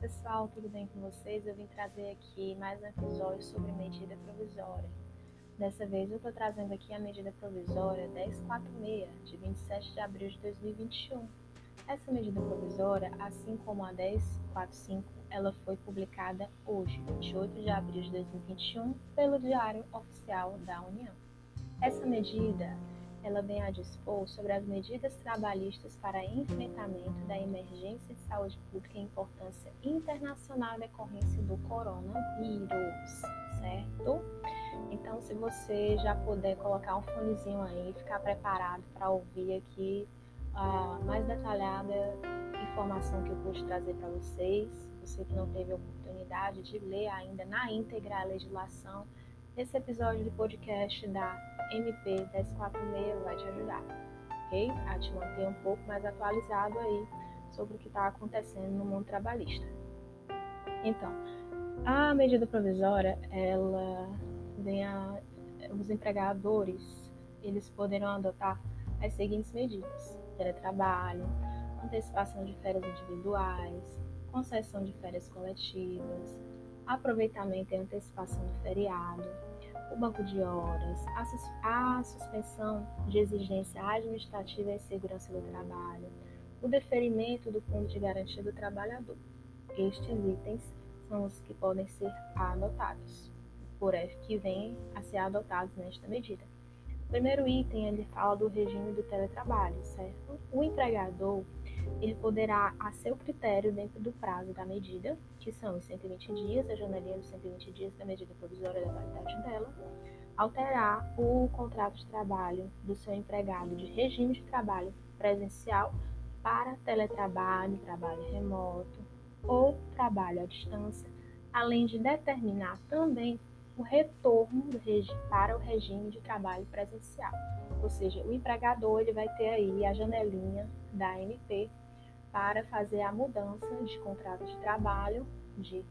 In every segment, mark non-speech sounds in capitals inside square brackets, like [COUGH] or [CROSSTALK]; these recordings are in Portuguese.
pessoal, tudo bem com vocês? Eu vim trazer aqui mais um episódio sobre medida provisória. Dessa vez eu estou trazendo aqui a medida provisória 1046, de 27 de abril de 2021. Essa medida provisória, assim como a 1045, ela foi publicada hoje, 28 de abril de 2021, pelo Diário Oficial da União. Essa medida ela vem a dispor sobre as medidas trabalhistas para enfrentamento da emergência de saúde pública e importância internacional decorrência do coronavírus, certo? Então, se você já puder colocar um fonezinho aí, ficar preparado para ouvir aqui a mais detalhada informação que eu pude trazer para vocês, você que não teve oportunidade de ler ainda na íntegra a legislação, esse episódio do podcast da MP 1046 vai te ajudar, ok? A te manter um pouco mais atualizado aí sobre o que está acontecendo no mundo trabalhista. Então, a medida provisória, ela vem a, os empregadores, eles poderão adotar as seguintes medidas: teletrabalho, antecipação de férias individuais, concessão de férias coletivas, aproveitamento e antecipação do feriado, o banco de horas, a, a suspensão de exigência administrativa e segurança do trabalho, o deferimento do fundo de garantia do trabalhador. Estes itens são os que podem ser adotados, por que vêm a ser adotados nesta medida. O primeiro item ele fala do regime do teletrabalho, certo? O empregador ele poderá, a seu critério, dentro do prazo da medida, que são os 120 dias, a janelinha dos 120 dias da medida provisória da validade dela, alterar o contrato de trabalho do seu empregado de regime de trabalho presencial para teletrabalho, trabalho remoto ou trabalho à distância, além de determinar também o retorno para o regime de trabalho presencial. Ou seja, o empregador ele vai ter aí a janelinha da MP para fazer a mudança de contrato de trabalho, de,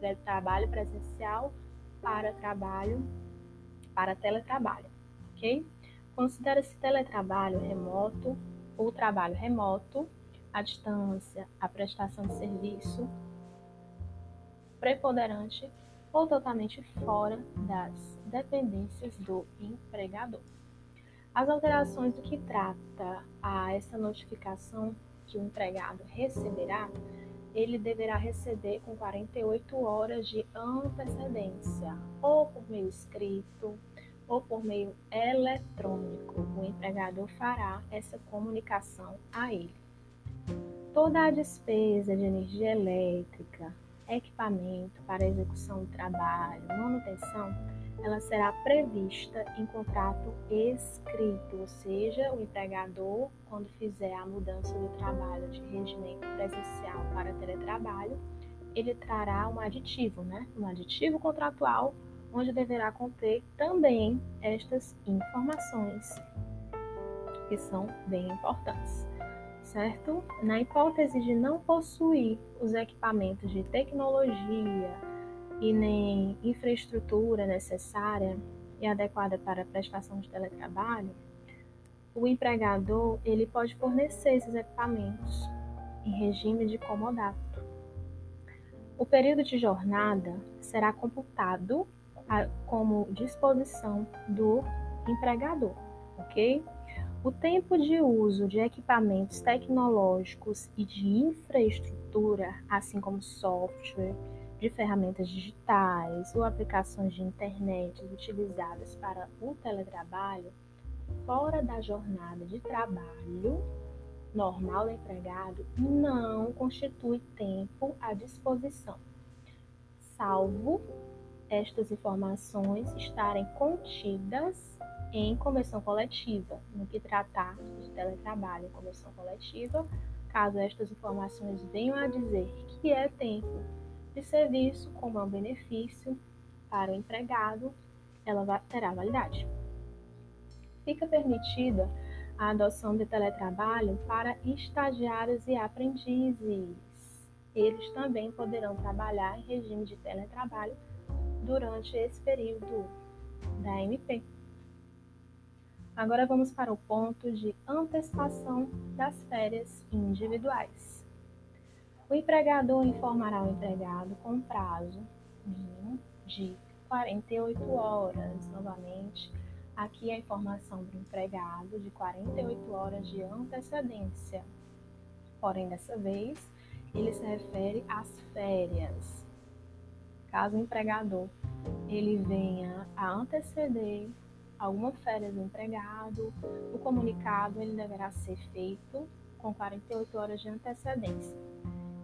de trabalho presencial para trabalho, para teletrabalho, ok? Considera-se teletrabalho remoto ou trabalho remoto, a distância, a prestação de serviço preponderante ou totalmente fora das dependências do empregador. As alterações do que trata a essa notificação que o empregado receberá, ele deverá receber com 48 horas de antecedência, ou por meio escrito, ou por meio eletrônico. O empregador fará essa comunicação a ele. Toda a despesa de energia elétrica, equipamento para execução do trabalho, manutenção, ela será prevista em contrato escrito, ou seja, o empregador, quando fizer a mudança do trabalho de regimento presencial para teletrabalho, ele trará um aditivo, né? Um aditivo contratual, onde deverá conter também estas informações, que são bem importantes, certo? Na hipótese de não possuir os equipamentos de tecnologia, e nem infraestrutura necessária e adequada para a prestação de teletrabalho, o empregador ele pode fornecer esses equipamentos em regime de comodato. O período de jornada será computado como disposição do empregador, ok? O tempo de uso de equipamentos tecnológicos e de infraestrutura, assim como software, de ferramentas digitais ou aplicações de internet utilizadas para o teletrabalho fora da jornada de trabalho normal do empregado não constitui tempo à disposição, salvo estas informações estarem contidas em convenção coletiva, no que tratar de teletrabalho em convenção coletiva, caso estas informações venham a dizer que é tempo de serviço como um benefício para o empregado, ela terá validade. Fica permitida a adoção de teletrabalho para estagiários e aprendizes. Eles também poderão trabalhar em regime de teletrabalho durante esse período da MP. Agora vamos para o ponto de antecipação das férias individuais. O empregador informará o empregado com prazo mínimo de 48 horas. Novamente, aqui a informação do empregado de 48 horas de antecedência. Porém, dessa vez, ele se refere às férias. Caso o empregador ele venha a anteceder alguma férias do empregado, o comunicado ele deverá ser feito com 48 horas de antecedência.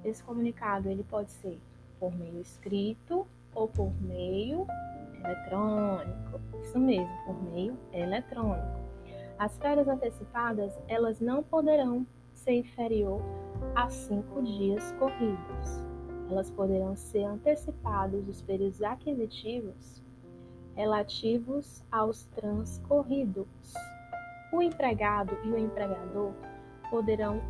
Esse comunicado ele pode ser por meio escrito ou por meio eletrônico. Isso mesmo, por meio eletrônico. As férias antecipadas, elas não poderão ser inferior a cinco dias corridos. Elas poderão ser antecipadas dos períodos aquisitivos relativos aos transcorridos. O empregado e o empregador poderão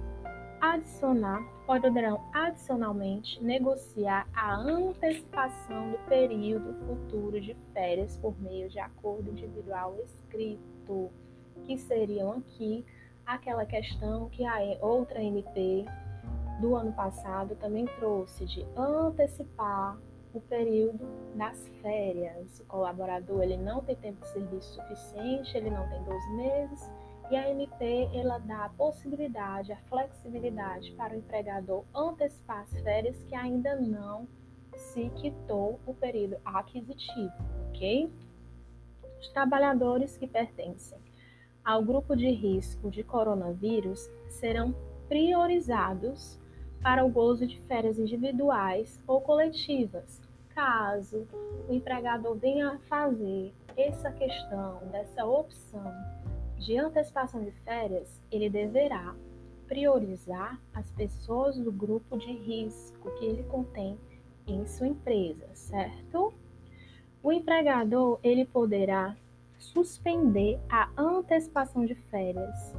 adicionar, poderão adicionalmente negociar a antecipação do período futuro de férias por meio de acordo individual escrito, que seriam aqui aquela questão que a outra MP do ano passado também trouxe de antecipar o período das férias. O colaborador ele não tem tempo de serviço suficiente, ele não tem 12 meses, e a MP ela dá a possibilidade, a flexibilidade para o empregador antecipar as férias que ainda não se quitou o período aquisitivo, ok? Os trabalhadores que pertencem ao grupo de risco de coronavírus serão priorizados para o gozo de férias individuais ou coletivas, caso o empregador venha fazer essa questão, dessa opção de antecipação de férias, ele deverá priorizar as pessoas do grupo de risco que ele contém em sua empresa, certo? O empregador ele poderá suspender a antecipação de férias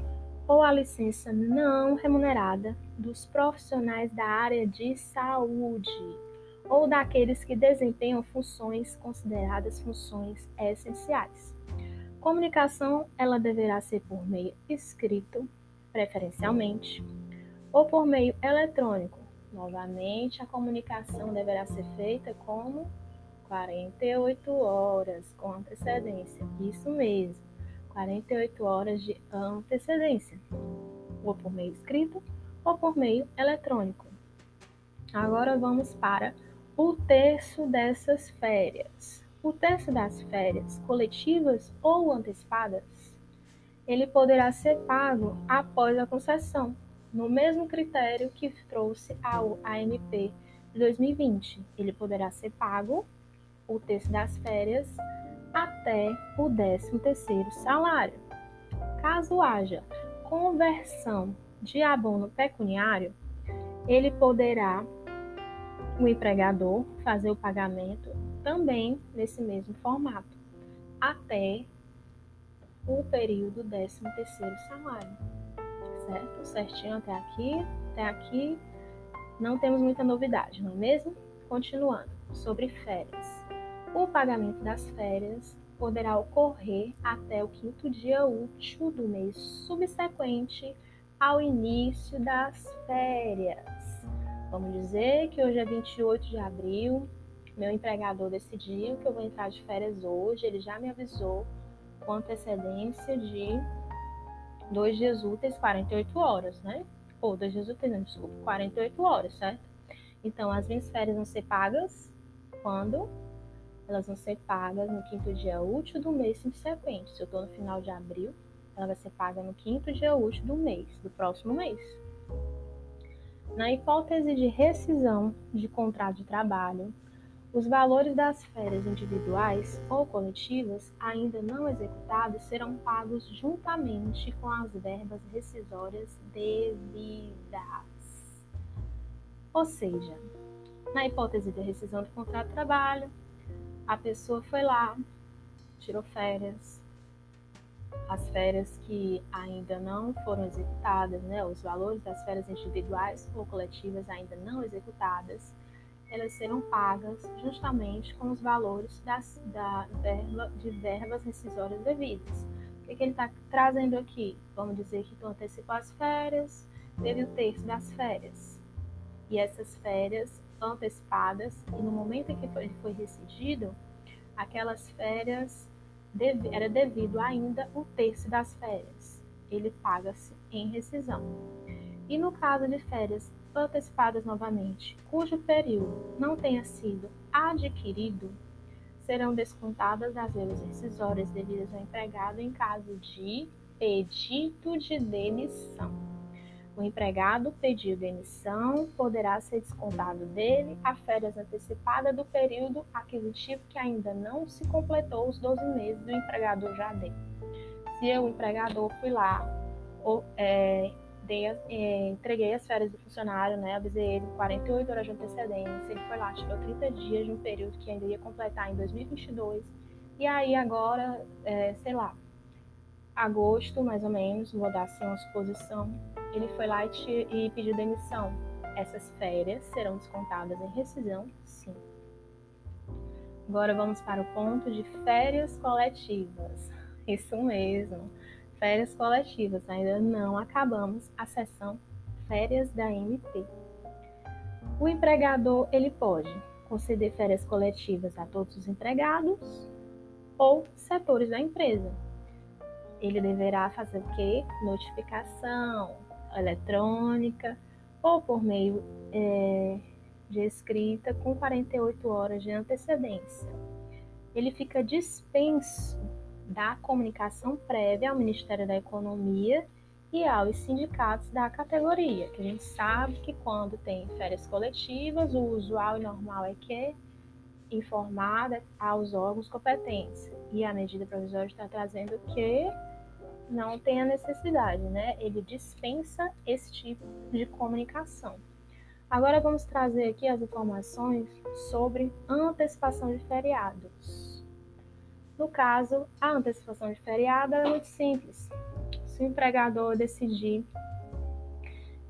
ou a licença não remunerada dos profissionais da área de saúde ou daqueles que desempenham funções consideradas funções essenciais. Comunicação ela deverá ser por meio escrito, preferencialmente, ou por meio eletrônico. Novamente, a comunicação deverá ser feita como 48 horas com antecedência. Isso mesmo, 48 horas de antecedência, ou por meio escrito ou por meio eletrônico. Agora vamos para o terço dessas férias. O terço das férias coletivas ou antecipadas, ele poderá ser pago após a concessão, no mesmo critério que trouxe ao AMP de 2020. Ele poderá ser pago o terço das férias até o 13º salário. Caso haja conversão de abono pecuniário, ele poderá o empregador fazer o pagamento também nesse mesmo formato, até o período 13º salário, certo? Certinho até aqui, até aqui não temos muita novidade, não é mesmo? Continuando, sobre férias. O pagamento das férias poderá ocorrer até o quinto dia útil do mês subsequente ao início das férias. Vamos dizer que hoje é 28 de abril, meu empregador decidiu que eu vou entrar de férias hoje, ele já me avisou com antecedência de dois dias úteis, 48 horas, né? Ou dois dias úteis, não, desculpa, 48 horas, certo? Então, as minhas férias vão ser pagas quando elas vão ser pagas no quinto dia útil do mês subsequente. Se eu estou no final de abril, ela vai ser paga no quinto dia útil do mês, do próximo mês. Na hipótese de rescisão de contrato de trabalho, os valores das férias individuais ou coletivas ainda não executados serão pagos juntamente com as verbas rescisórias devidas. Ou seja, na hipótese de rescisão de contrato de trabalho, a pessoa foi lá, tirou férias, as férias que ainda não foram executadas, né, os valores das férias individuais ou coletivas ainda não executadas, elas serão pagas justamente com os valores das, da verba, de verbas rescisórias devidas. O que, que ele está trazendo aqui? Vamos dizer que tu antecipou as férias, teve o terço das férias. e essas férias antecipadas, e no momento em que ele foi rescindido, aquelas férias deve, era devido ainda o terço das férias. Ele paga-se em rescisão. E no caso de férias antecipadas novamente, cujo período não tenha sido adquirido, serão descontadas as verbas rescisórias devidas ao empregado em caso de pedido de demissão. O empregado pediu demissão, poderá ser descontado dele a férias antecipada do período aquisitivo que ainda não se completou os 12 meses do empregador já deu. Se eu, o empregador, fui lá, ou, é, dei, é, entreguei as férias do funcionário, né, avisei ele 48 horas de antecedência, ele foi lá, tirou 30 dias de um período que ainda ia completar em 2022, e aí agora, é, sei lá, agosto mais ou menos, vou dar assim uma suposição, ele foi lá e, te, e pediu demissão. Essas férias serão descontadas em rescisão? Sim. Agora vamos para o ponto de férias coletivas. [LAUGHS] Isso mesmo, férias coletivas. Ainda não acabamos a sessão férias da MP. O empregador ele pode conceder férias coletivas a todos os empregados ou setores da empresa. Ele deverá fazer o quê? Notificação, eletrônica ou por meio é, de escrita com 48 horas de antecedência. Ele fica dispenso da comunicação prévia ao Ministério da Economia e aos sindicatos da categoria, que a gente sabe que quando tem férias coletivas, o usual e normal é que informada aos órgãos competentes. E a medida provisória está trazendo que não tem a necessidade, né? Ele dispensa esse tipo de comunicação. Agora vamos trazer aqui as informações sobre antecipação de feriados. No caso, a antecipação de feriado é muito simples. Se o empregador decidir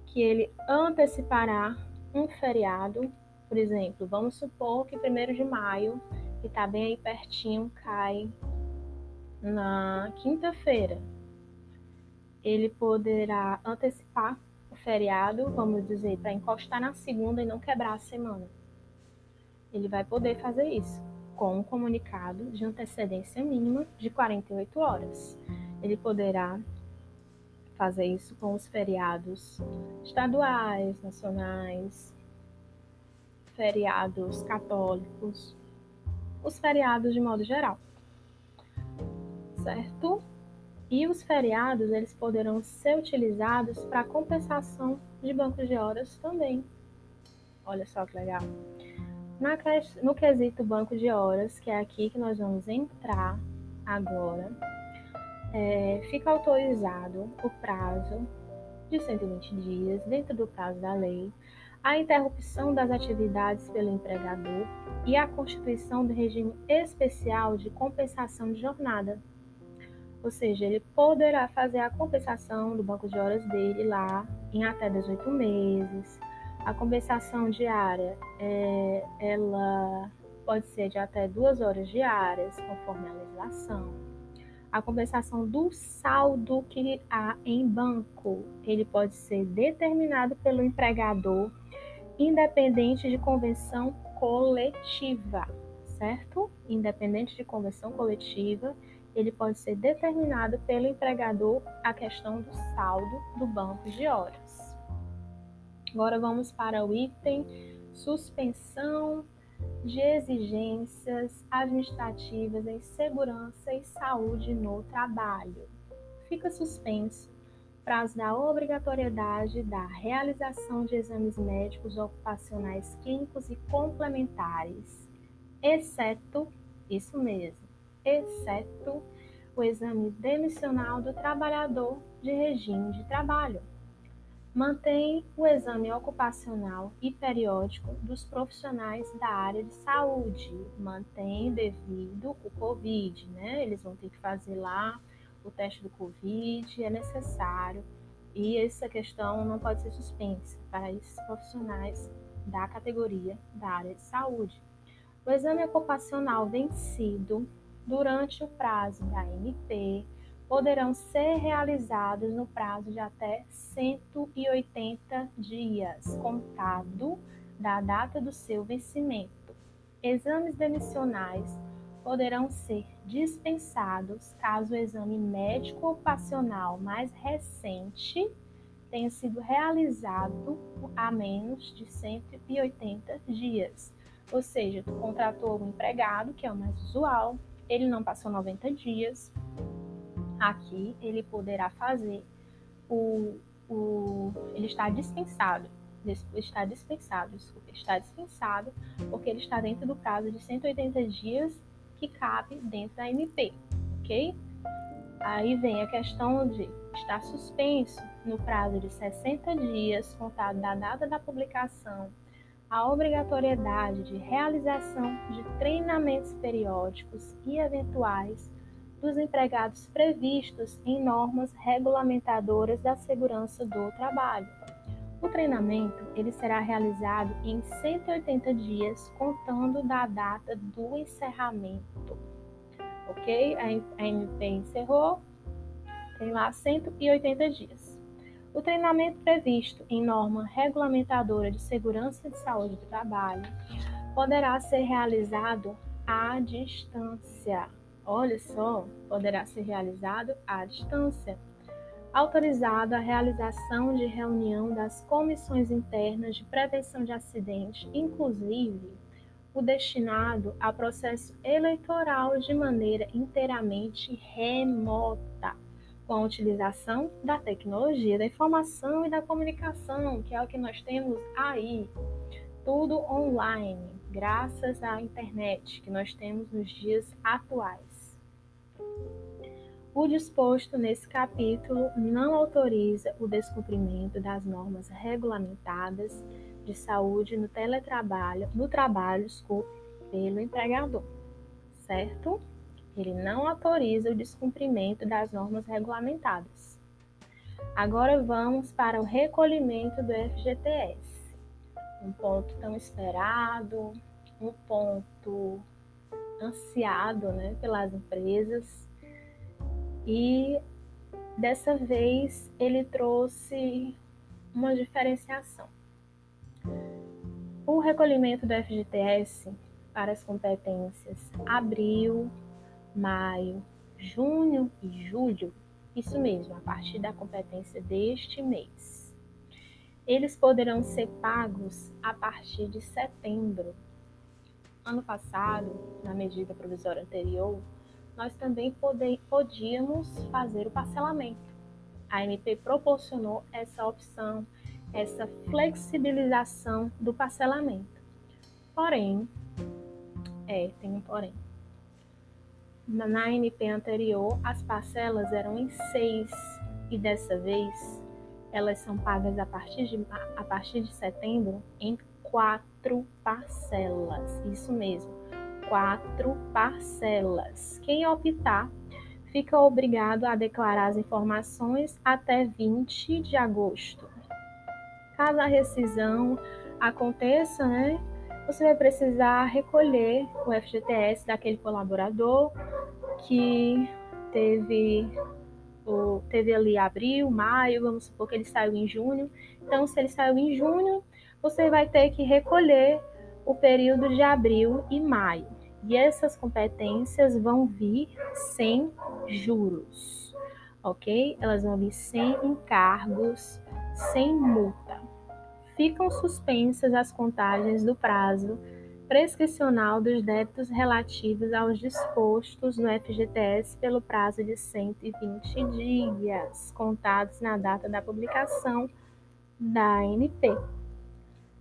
que ele antecipará um feriado, por exemplo, vamos supor que 1 de maio, que está bem aí pertinho, cai na quinta-feira ele poderá antecipar o feriado, vamos dizer, para encostar na segunda e não quebrar a semana. Ele vai poder fazer isso com um comunicado de antecedência mínima de 48 horas. Ele poderá fazer isso com os feriados estaduais, nacionais, feriados católicos, os feriados de modo geral. Certo? E os feriados, eles poderão ser utilizados para compensação de bancos de horas também. Olha só que legal. Na, no quesito banco de horas, que é aqui que nós vamos entrar agora, é, fica autorizado o prazo de 120 dias, dentro do prazo da lei, a interrupção das atividades pelo empregador e a constituição do regime especial de compensação de jornada, ou seja, ele poderá fazer a compensação do banco de horas dele lá em até 18 meses. A compensação diária, é, ela pode ser de até duas horas diárias, conforme a legislação. A compensação do saldo que há em banco, ele pode ser determinado pelo empregador, independente de convenção coletiva, certo? Independente de convenção coletiva, ele pode ser determinado pelo empregador a questão do saldo do banco de horas. Agora vamos para o item suspensão de exigências administrativas em segurança e saúde no trabalho. Fica suspenso prazo da obrigatoriedade da realização de exames médicos ocupacionais clínicos e complementares, exceto isso mesmo exceto o exame demissional do trabalhador de regime de trabalho. Mantém o exame ocupacional e periódico dos profissionais da área de saúde. Mantém devido o Covid, né? Eles vão ter que fazer lá o teste do Covid, é necessário. E essa questão não pode ser suspensa para esses profissionais da categoria da área de saúde. O exame ocupacional vencido durante o prazo da MP poderão ser realizados no prazo de até 180 dias, contado da data do seu vencimento. Exames demissionais poderão ser dispensados caso o exame médico ocupacional mais recente tenha sido realizado há menos de 180 dias. Ou seja, tu contratou um empregado, que é o mais usual, ele não passou 90 dias, aqui ele poderá fazer o, o ele está dispensado, está dispensado, desculpa, está dispensado porque ele está dentro do prazo de 180 dias que cabe dentro da MP, ok? Aí vem a questão de estar suspenso no prazo de 60 dias, contado da data da publicação, a obrigatoriedade de realização de treinamentos periódicos e eventuais dos empregados previstos em normas regulamentadoras da segurança do trabalho. O treinamento ele será realizado em 180 dias, contando da data do encerramento. Ok? A MP encerrou, tem lá 180 dias. O treinamento previsto em norma regulamentadora de segurança de saúde do trabalho poderá ser realizado à distância. Olha só, poderá ser realizado à distância. Autorizado a realização de reunião das comissões internas de prevenção de acidentes, inclusive o destinado a processo eleitoral de maneira inteiramente remota com a utilização da tecnologia da informação e da comunicação, que é o que nós temos aí, tudo online, graças à internet que nós temos nos dias atuais. O disposto nesse capítulo não autoriza o descumprimento das normas regulamentadas de saúde no teletrabalho, no trabalho, desculpe, pelo empregador, certo? Ele não autoriza o descumprimento das normas regulamentadas. Agora vamos para o recolhimento do FGTS. Um ponto tão esperado, um ponto ansiado né, pelas empresas. E dessa vez ele trouxe uma diferenciação. O recolhimento do FGTS para as competências abril, maio, junho e julho, isso mesmo, a partir da competência deste mês. Eles poderão ser pagos a partir de setembro. Ano passado, na medida provisória anterior, nós também podíamos fazer o parcelamento. A MP proporcionou essa opção, essa flexibilização do parcelamento. Porém, é, tem um porém. Na ANP anterior, as parcelas eram em seis e dessa vez elas são pagas a partir de, a partir de setembro em quatro parcelas. Isso mesmo, quatro parcelas. Quem optar fica obrigado a declarar as informações até 20 de agosto. Caso a rescisão aconteça, né, você vai precisar recolher o FGTS daquele colaborador que teve o, teve ali abril, maio, vamos supor que ele saiu em junho. Então, se ele saiu em junho, você vai ter que recolher o período de abril e maio. E essas competências vão vir sem juros, ok? Elas vão vir sem encargos, sem multa ficam suspensas as contagens do prazo prescricional dos débitos relativos aos dispostos no FGTS pelo prazo de 120 dias, contados na data da publicação da ANP.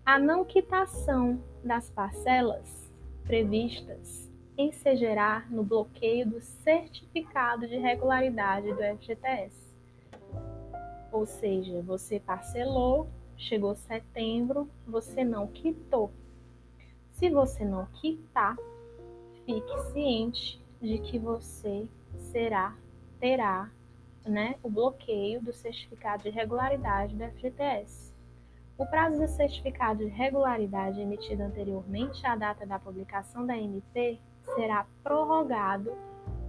A não quitação das parcelas previstas ensejará no bloqueio do certificado de regularidade do FGTS. Ou seja, você parcelou Chegou setembro, você não quitou. Se você não quitar, fique ciente de que você será, terá né, o bloqueio do certificado de regularidade do FGTS. O prazo do certificado de regularidade emitido anteriormente à data da publicação da MP será prorrogado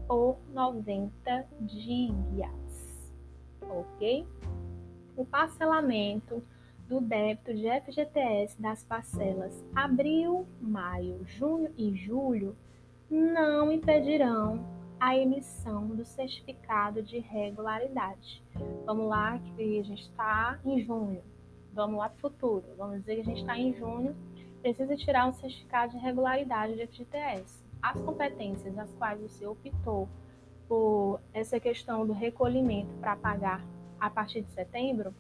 por 90 dias, ok? O parcelamento do débito de FGTS das parcelas abril, maio, junho e julho não impedirão a emissão do certificado de regularidade. Vamos lá, que a gente está em junho. Vamos lá para o futuro. Vamos dizer que a gente está em junho, precisa tirar um certificado de regularidade de FGTS. As competências as quais você optou por essa questão do recolhimento para pagar a partir de setembro,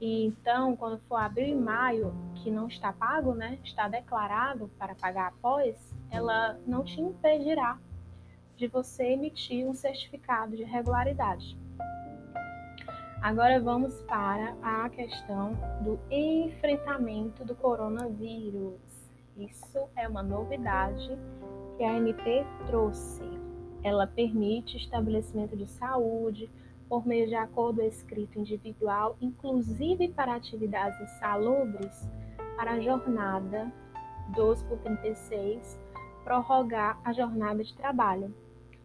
então, quando for abril e maio, que não está pago, né, está declarado para pagar após, ela não te impedirá de você emitir um certificado de regularidade. Agora vamos para a questão do enfrentamento do coronavírus. Isso é uma novidade que a MP trouxe. Ela permite estabelecimento de saúde por meio de acordo escrito individual, inclusive para atividades insalubres, para a jornada 12 por 36, prorrogar a jornada de trabalho.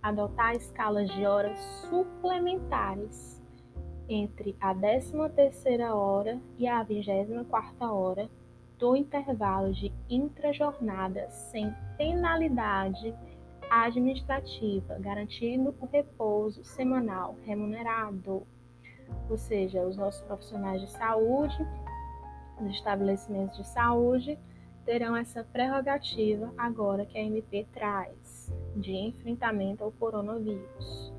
Adotar escalas de horas suplementares entre a 13ª hora e a 24ª hora do intervalo de intrajornada sem penalidade administrativa, garantindo o repouso semanal remunerado. Ou seja, os nossos profissionais de saúde, os estabelecimentos de saúde, terão essa prerrogativa agora que a MP traz de enfrentamento ao coronavírus.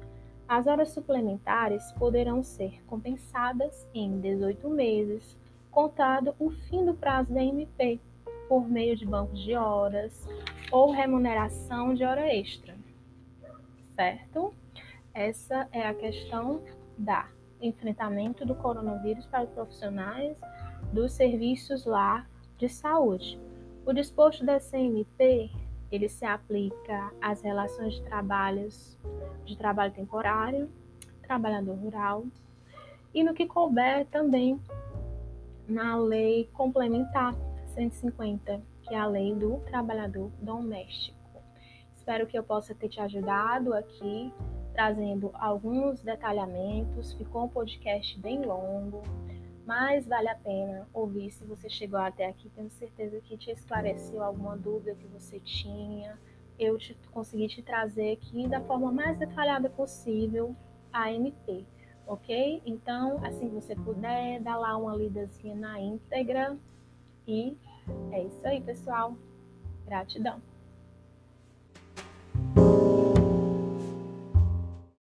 As horas suplementares poderão ser compensadas em 18 meses, contado o fim do prazo da MP, por meio de bancos de horas ou remuneração de hora extra. Certo? Essa é a questão da enfrentamento do coronavírus para os profissionais dos serviços lá de saúde. O disposto da CMP, ele se aplica às relações de trabalhos de trabalho temporário, trabalhador rural e no que couber também na lei complementar 150, que é a lei do trabalhador doméstico. Espero que eu possa ter te ajudado aqui, trazendo alguns detalhamentos. Ficou um podcast bem longo mas vale a pena ouvir se você chegou até aqui. Tenho certeza que te esclareceu alguma dúvida que você tinha. Eu te, consegui te trazer aqui da forma mais detalhada possível a MP, ok? Então, assim que você puder, dá lá uma lidazinha na íntegra. E é isso aí, pessoal. Gratidão.